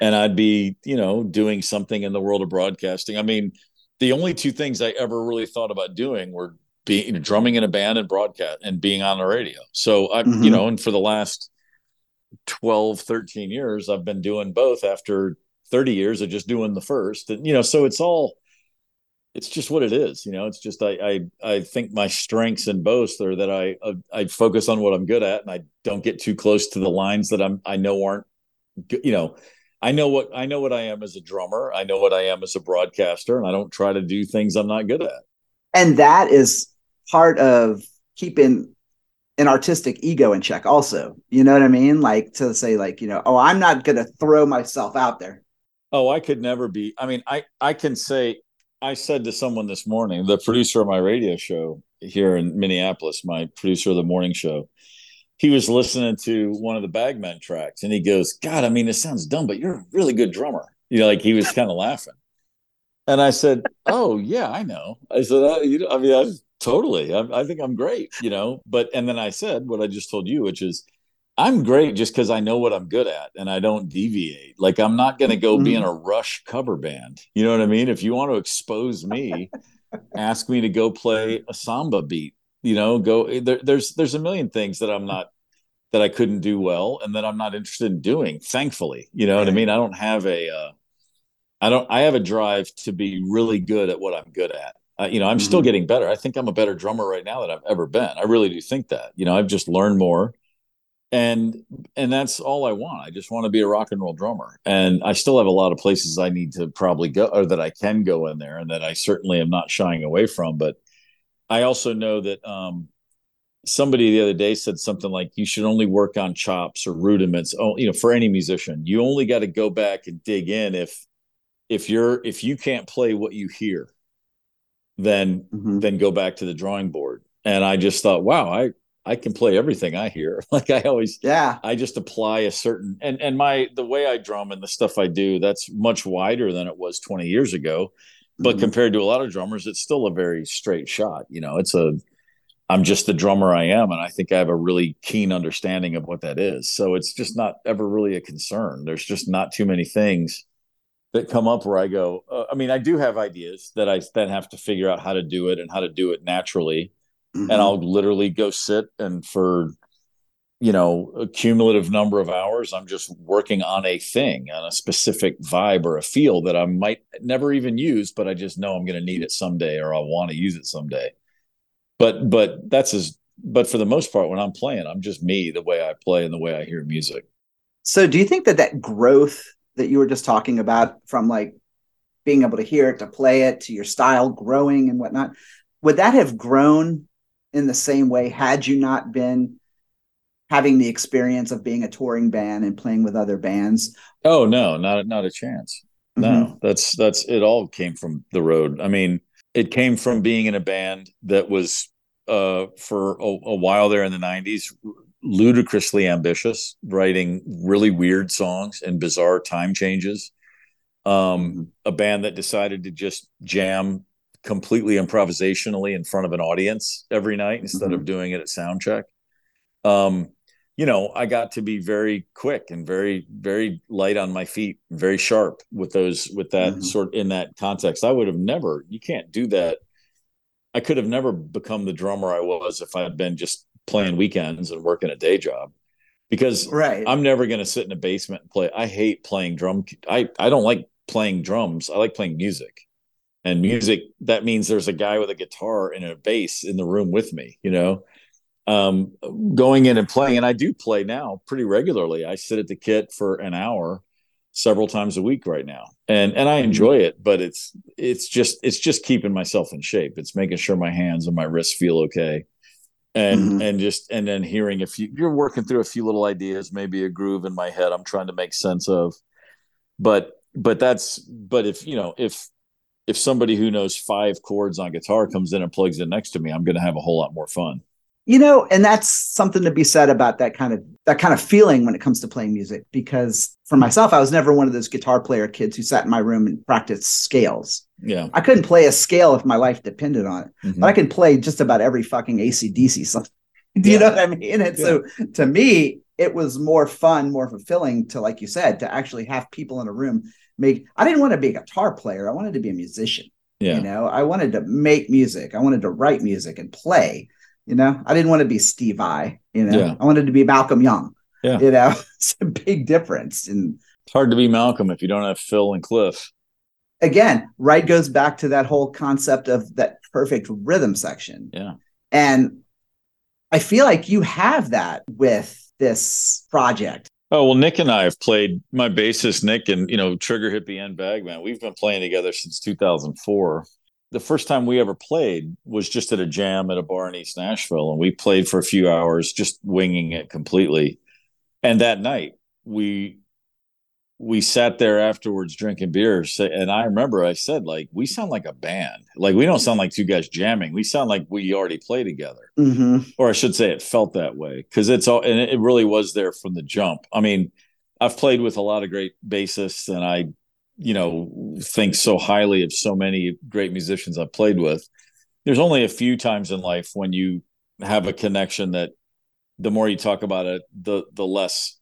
and I'd be, you know, doing something in the world of broadcasting. I mean, the only two things I ever really thought about doing were being drumming in a band and broadcast and being on the radio. So I, mm-hmm. you know, and for the last 12, 13 years, I've been doing both after 30 years of just doing the first. And, you know, so it's all, it's just what it is. You know, it's just, I, I, I think my strengths and boasts are that I, uh, I focus on what I'm good at and I don't get too close to the lines that I'm, I know aren't, you know, I know what I know what I am as a drummer. I know what I am as a broadcaster, and I don't try to do things I'm not good at. And that is part of keeping an artistic ego in check also. You know what I mean? Like to say like, you know, oh, I'm not going to throw myself out there. Oh, I could never be. I mean, I I can say I said to someone this morning, the producer of my radio show here in Minneapolis, my producer of the morning show, he was listening to one of the Bag Men tracks and he goes, God, I mean, it sounds dumb, but you're a really good drummer. You know, like he was kind of laughing. And I said, Oh, yeah, I know. I said, I, you know, I mean, I totally, I, I think I'm great, you know, but, and then I said what I just told you, which is, I'm great just because I know what I'm good at and I don't deviate. Like I'm not going to go mm-hmm. be in a Rush cover band. You know what I mean? If you want to expose me, ask me to go play a samba beat you know go there, there's there's a million things that i'm not that i couldn't do well and that i'm not interested in doing thankfully you know right. what i mean? I don't have a uh, I don't i have a drive to be really good at what i'm good at. Uh, you know i'm mm-hmm. still getting better. I think i'm a better drummer right now than i've ever been. I really do think that you know i've just learned more. And and that's all i want. I just want to be a rock and roll drummer. And i still have a lot of places i need to probably go or that i can go in there and that i certainly am not shying away from but I also know that um, somebody the other day said something like you should only work on chops or rudiments. Oh, you know, for any musician, you only got to go back and dig in if if you're if you can't play what you hear, then mm-hmm. then go back to the drawing board. And I just thought, wow, I I can play everything I hear. Like I always, yeah. I just apply a certain and and my the way I drum and the stuff I do that's much wider than it was 20 years ago but mm-hmm. compared to a lot of drummers it's still a very straight shot you know it's a i'm just the drummer i am and i think i have a really keen understanding of what that is so it's just not ever really a concern there's just not too many things that come up where i go uh, i mean i do have ideas that i then have to figure out how to do it and how to do it naturally mm-hmm. and i'll literally go sit and for you know a cumulative number of hours i'm just working on a thing on a specific vibe or a feel that i might never even use but i just know i'm going to need it someday or i want to use it someday. But but that's as but for the most part when i'm playing i'm just me the way i play and the way i hear music. So do you think that that growth that you were just talking about from like being able to hear it to play it to your style growing and whatnot would that have grown in the same way had you not been having the experience of being a touring band and playing with other bands? Oh no, not not a chance. No, mm-hmm. that's that's it. All came from the road. I mean, it came from being in a band that was uh, for a, a while there in the '90s ludicrously ambitious, writing really weird songs and bizarre time changes. Um, mm-hmm. a band that decided to just jam completely improvisationally in front of an audience every night instead mm-hmm. of doing it at sound check. Um, you know, I got to be very quick and very, very light on my feet, very sharp with those, with that mm-hmm. sort in that context. I would have never, you can't do that. I could have never become the drummer I was if I had been just playing weekends and working a day job. because right. I'm never going to sit in a basement and play. I hate playing drum. I I don't like playing drums. I like playing music. And music that means there's a guy with a guitar and a bass in the room with me, you know. Um going in and playing and I do play now pretty regularly. I sit at the kit for an hour several times a week right now. And and I enjoy it, but it's it's just it's just keeping myself in shape. It's making sure my hands and my wrists feel okay and Mhm. and just and then hearing if you you're working through a few little ideas maybe a groove in my head i'm trying to make sense of but but that's but if you know if if somebody who knows five chords on guitar comes in and plugs in next to me i'm going to have a whole lot more fun you know and that's something to be said about that kind of that kind of feeling when it comes to playing music because for myself i was never one of those guitar player kids who sat in my room and practiced scales. Yeah. I couldn't play a scale if my life depended on it Mhm. but i can play just about every fucking acdc song. Do you Yeah. know what i mean? And so to me it was more fun more fulfilling to like you said to actually have people in a room make i didn't want to be a guitar player i wanted to be a musician yeah. you know? I wanted to make music i wanted to write music and play you know i didn't want to be steve i you know Yeah. i wanted to be malcolm young Yeah. you know it's a big difference and it's hard to be malcolm if you don't have phil and cliff again right goes back to that whole concept of that perfect rhythm section Yeah. and i feel like you have that with this project Oh well, Nick and I have played. My bassist Nick and you know Trigger Hippy and Bag Men. We've been playing together since 2004. The first time we ever played was just at a jam at a bar in East Nashville, and we played for a few hours, just winging it completely. And that night, we we sat there afterwards drinking beers, and I remember I said, like, we sound like a band. Like we don't sound like two guys jamming. We sound like we already play together hmm or I should say it felt that way because it's all and it really was there from the jump. I mean, I've played with a lot of great bassists and I, you know, think so highly of so many great musicians I've played with. There's only a few times in life when you have a connection that the more you talk about it, the the less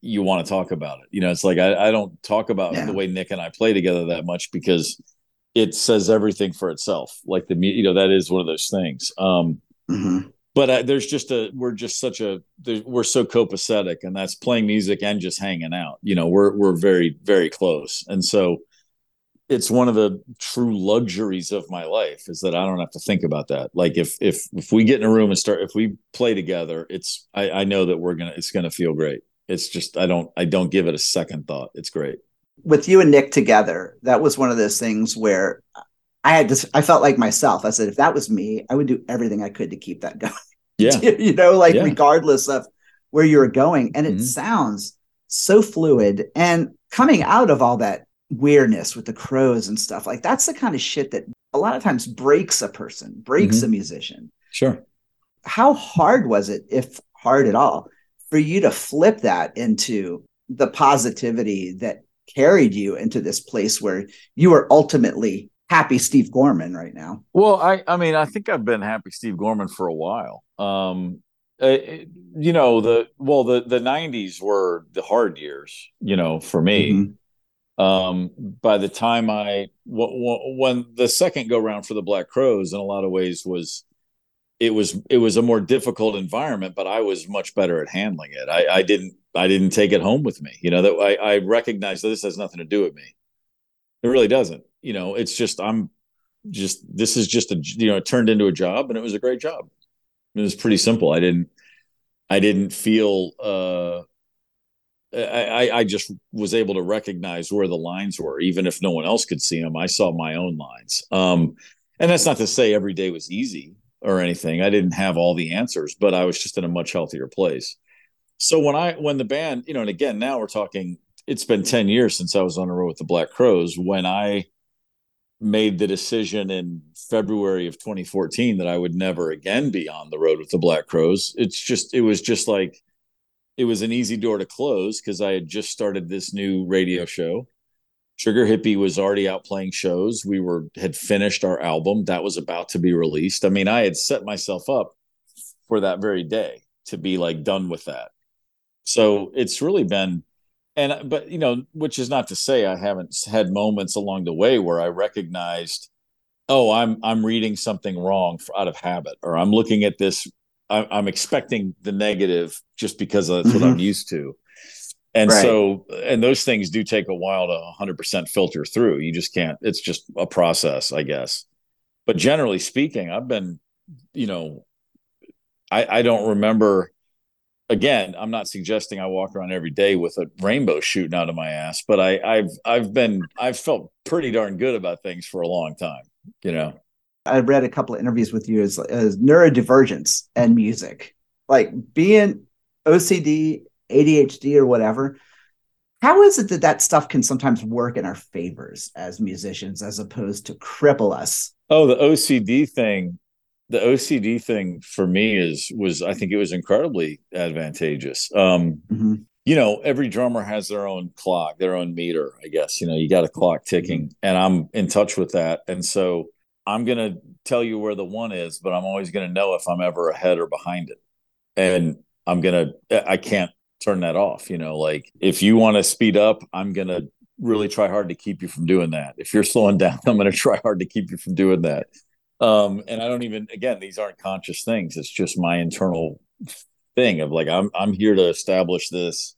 you want to talk about it. You know, it's like I, I don't talk about Yeah. the way Nick and I play together that much because it says everything for itself. Like the you know that is one of those things. Um, hmm but uh, there's just a we're just such a we're so copacetic and that's playing music and just hanging out. You know we're we're very very close. And so it's one of the true luxuries of my life is that i don't have to think about that. Like if if if we get in a room and start if we play together it's i i know that we're gonna it's gonna feel great. It's just i don't i don't give it a second thought. It's great. With you and Nick together, that was one of those things where I had to, I felt like myself. I said, if that was me, I would do everything I could to keep that going. yeah you know, like Yeah. regardless of where you're going. And it Mhm. sounds so fluid. And coming out of all that weirdness with the Crowes and stuff, like that's the kind of shit that a lot of times breaks a person, breaks Mhm. a musician. sure How hard was it, if hard at all, for you to flip that into the positivity that carried you into this place where you are ultimately happy Steve Gorman right now? Well, I I mean, I think I've been happy Steve Gorman for a while. Um uh, it- you know, the well the the 90s were the hard years, you know, for me. Mhm. Um by the time I w- w- when the second go round for the Black Crowes in a lot of ways was it was it was a more difficult environment, but I was much better at handling it. I I didn't I didn't take it home with me. You know, that I I recognize that this has nothing to do with me. It really doesn't. You know, it's just I'm just this is just a you know it turned into a job and it was a great job it was pretty simple i didn't i didn't feel uh I, I just was able to recognize where the lines were, even if no one else could see them. I saw my own lines. Um, and that's not to say every day was easy or anything. I didn't have all the answers, but I was just in a much healthier place. So when I when the band, you know, and again now we're talking. It's been ten years since I was on the road with the Black Crowes. When I made the decision in February of 2014 that I would never again be on the road with the Black Crowes. It's just it was just like it was an easy door to close because I had just started this new radio show. Trigger Hippy was already out playing shows. We were had finished our album that was about to be released. I mean, I had set myself up for that very day to be like done with that. So it's really been and but you know, which is not to say I haven't had moments along the way where I recognized, oh, I'm I'm reading something wrong for, out of habit, or I'm looking at this I, I'm expecting the negative just because that's what I'm Mhm. used to. And Right. so, and those things do take a while to 100% filter through. You just can't, it's just a process, I guess. But generally speaking, I've been, you know, I, I don't remember, again, I'm not suggesting I walk around every day with a rainbow shooting out of my ass, but I, I've, I've been, I've felt pretty darn good about things for a long time, you know? I read a couple of interviews with you as, as neurodivergence and music, like being OCD, ADHD, or whatever. How is it that that stuff can sometimes work in our favors as musicians as opposed to cripple us? Oh, the OCD thing, the OCD thing for me is was I think it was incredibly advantageous. Um, Mhm. you know, every drummer has their own clock, their own meter, I guess. You know, you got a clock ticking, and I'm in touch with that. And so I'm gonna tell you where the one is, but I'm always gonna know if I'm ever ahead or behind it. And I'm gonna I can't turn that off. You know, like if you want to speed up, I'm gonna really try hard to keep you from doing that. If you're slowing down, I'm gonna try hard to keep you from doing that. Um, and I don't even again, these aren't conscious things. It's just my internal thing of like I'm I'm here to establish this.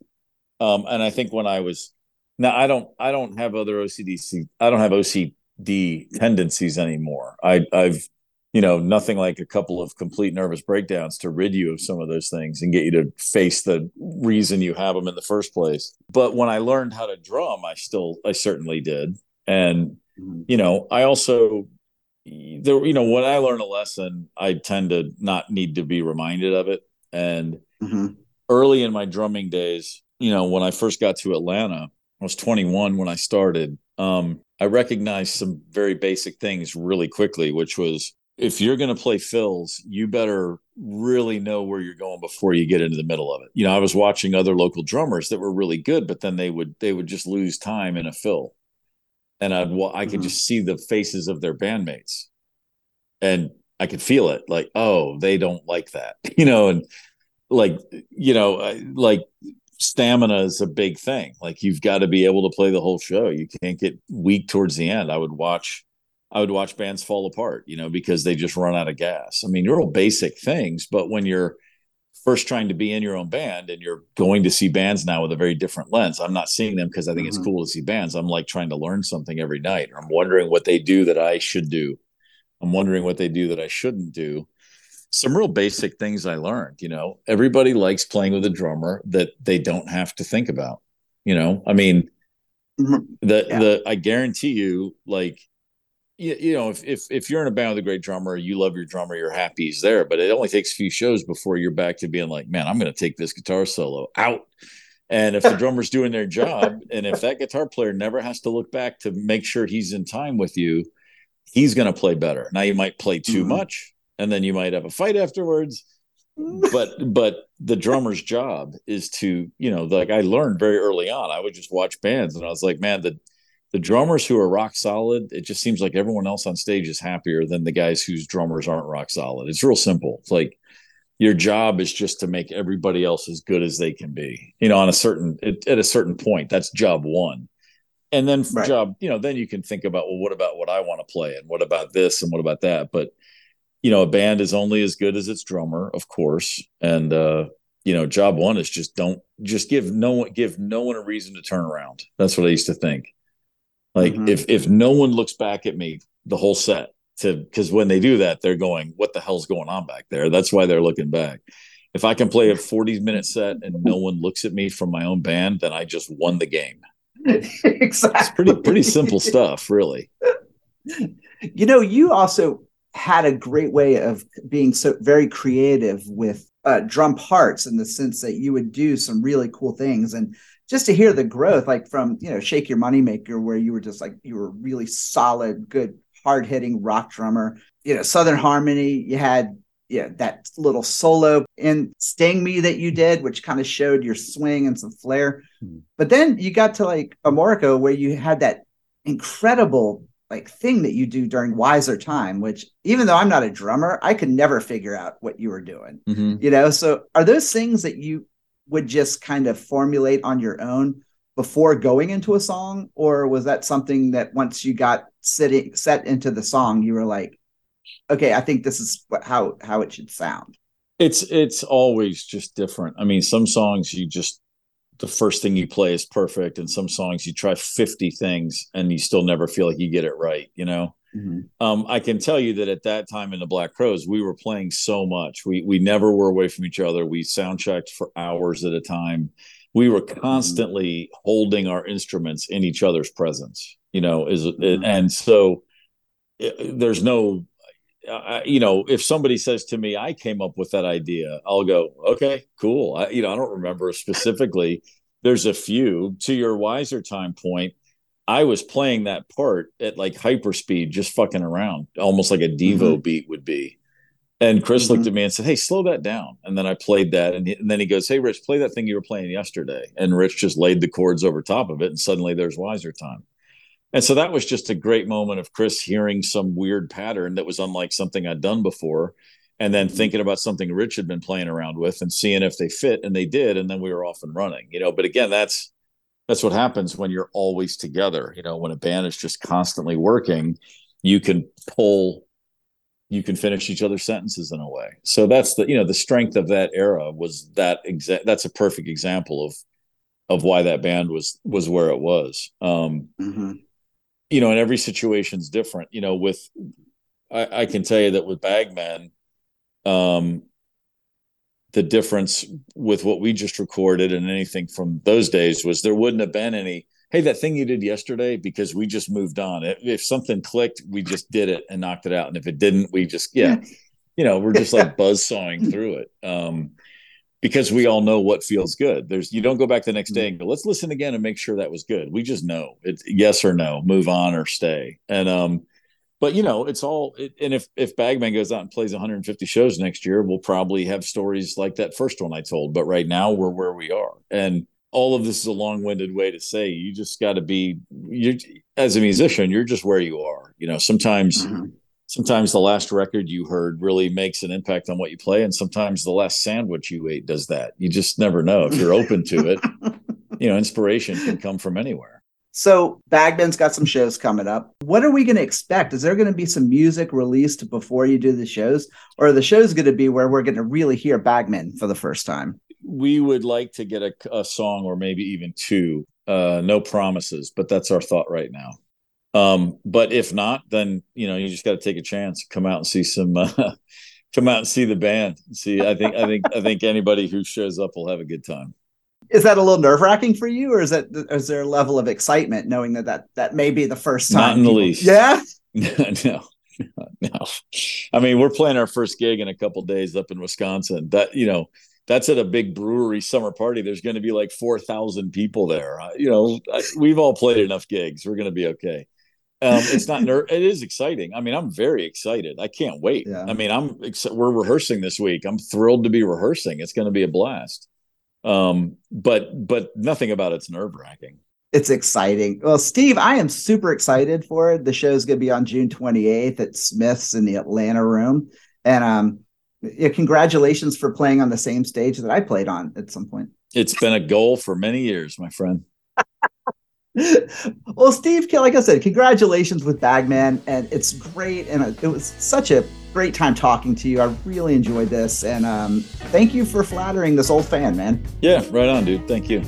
Um, and I think when I was now I don't I don't have other OCD I don't have OCD tendencies anymore. I I've you know nothing like a couple of complete nervous breakdowns to rid you of some of those things and get you to face the reason you have them in the first place. But when I learned how to drum, I still I certainly did. And Mhm. you know, I also there you know when I learn a lesson, I tend to not need to be reminded of it. And Mhm. early in my drumming days, you know, when I first got to Atlanta, I was 21 when I started. Um, I recognized some very basic things really quickly, which was if you're going to play fills, you better really know where you're going before you get into the middle of it. You know, I was watching other local drummers that were really good, but then they would they would just lose time in a fill, and I'd wa- I could Mhm. just see the faces of their bandmates, and I could feel it, like oh, they don't like that, you know, and like you know, like stamina is a big thing. Like you've got to be able to play the whole show. You can't get weak towards the end. I would watch I would watch bands fall apart, you know, because they just run out of gas. I mean, real basic things, but when you're first trying to be in your own band and you're going to see bands now with a very different lens. I'm not seeing them because I think it's Mhm. cool to see bands. I'm like trying to learn something every night. I'm wondering what they do that I should do. I'm wondering what they do that I shouldn't do some real basic things I learned. You know, everybody likes playing with a drummer that they don't have to think about. You know, I mean, Mhm. the Yeah. the I guarantee you, like, you, you know, if if if you're in a band with a great drummer, you love your drummer, you're happy he's there. But it only takes a few shows before you're back to being like, man, I'm going to take this guitar solo out. And if the drummer's doing their job, and if that guitar player never has to look back to make sure he's in time with you, he's going to play better. Now you might play too Mhm. much, and then you might have a fight afterwards. But but the drummer's job is to you know like I learned very early on. I would just watch bands, and I was like, man, the the drummers who are rock solid, it just seems like everyone else on stage is happier than the guys whose drummers aren't rock solid. It's real simple. It's like your job is just to make everybody else as good as they can be. You know, on a certain at, at a certain point, that's job one. And then Right. job, you know, then you can think about well, what about what I want to play, and what about this, and what about that. But you know, a band is only as good as its drummer, of course. And uh, you know, job one is just don't just give no one give no one a reason to turn around. That's what I used to think. Like Mhm. if if no one looks back at me the whole set to because when they do that, they're going, What the hell's going on back there? That's why they're looking back. If I can play a 40 minute set and no one looks at me from my own band, then I just won the game. exactly. It's pretty pretty simple stuff, really. You know, you also had a great way of being so very creative with uh, drum parts in the sense that you would do some really cool things and just to hear the growth like from you know shake your moneymaker where you were just like you were really solid good hard hitting rock drummer you know southern harmony you had yeah that little solo in sting me that you did which kind of showed your swing and some flair Hmm. but then you got to like Amorica where you had that incredible like thing that you do during wiser time which even though i'm not a drummer i could never figure out what you were doing Mhm. you know so are those things that you would just kind of formulate on your own before going into a song or was that something that once you got sitting set into the song you were like okay i think this is how how it should sound It's it's always just different. I mean, some songs you just the first thing you play is perfect, and some songs you try fifty things and you still never feel like you get it right. You know. Mm-hmm. Um, I can tell you that at that time in the Black Crowes, we were playing so much. We we never were away from each other. We sound checked for hours at a time. We were mm-hmm. constantly mm-hmm. holding our instruments in each other's presence. You know, is mm-hmm. and so it, there's no uh, you know, if somebody says to me, I came up with that idea, I'll go, okay, cool. I, you know, I don't remember specifically. There's a few. To your wiser time point, I was playing that part at like hyper speed, just fucking around, almost like a Devo mm-hmm. beat would be. And Chris mm-hmm. looked at me and said, Hey, slow that down. And then I played that. And, he, and, then he goes, Hey, Rich, play that thing you were playing yesterday. And Rich just laid the chords over top of it. And suddenly there's wiser time. And so that was just a great moment of Chris hearing some weird pattern that was unlike something I'd done before. And then mm-hmm. thinking about something Rich had been playing around with and seeing if they fit. And they did. And then we were off and running, you know. But again, that's that's what happens when you're always together. You know, when a band is just constantly working, you can pull you can finish each other's sentences in a way. So that's the you know the strength of that era was that exact that's a perfect example of of why that band was was where it was. Um mm-hmm you know, and every situation's different. You know, with I, I can tell you that with Bag Men, um, the difference with what we just recorded and anything from those days was there wouldn't have been any hey that thing you did yesterday because we just moved on if, something clicked we just did it and knocked it out and if it didn't we just yeah you know we're just like buzz sawing through it um because we all know what feels good. There's you don't go back the next day and go, let's listen again and make sure that was good. We just know it's yes or no, move on or stay. And um, but you know, it's all it, and if if Bag Men goes out and plays 150 shows next year, we'll probably have stories like that first one I told. But right now we're where we are. And all of this is a long-winded way to say you just got to be you as a musician, you're just where you are. You know, sometimes mm-hmm sometimes the last record you heard really makes an impact on what you play and sometimes the last sandwich you ate does that you just never know if you're open to it you know inspiration can come from anywhere so Bag Men's got some shows coming up. What are we going to expect? Is there going to be some music released before you do the shows? Or are the shows going to be where we're going to really hear bagman for the first time? We would like to get a, a song or maybe even two uh, no promises but that's our thought right now. Um, but if not, then you know you just got to take a chance, come out and see some, uh, come out and see the band. See, I think, I think, I think anybody who shows up will have a good time. Is that a little nerve wracking for you, or is that is there a level of excitement knowing that that that may be the first time? Not in people... the least. Yeah. no, no. I mean, we're playing our first gig in a couple days up in Wisconsin. That you know, that's at a big brewery summer party. There's going to be like four thousand people there. You know, we've all played enough gigs. We're going to be okay. Um, it's not ner- it is exciting. I mean, I'm very excited. I can't wait. Yeah. I mean, I'm ex- we're rehearsing this week. I'm thrilled to be rehearsing. It's going to be a blast. Um, but but nothing about it's nerve wracking. It's exciting. Well, Steve, I am super excited for it. The show's going to be on June 28th at Smith's in the Atlanta Room, and um, yeah, congratulations for playing on the same stage that I played on at some point. It's been a goal for many years, my friend. well, Steve, like I said, congratulations with Bag Men, and it's great, and it was such a great time talking to you. I really enjoyed this, and um, thank you for flattering this old fan, man. Yeah, right on, dude. Thank you.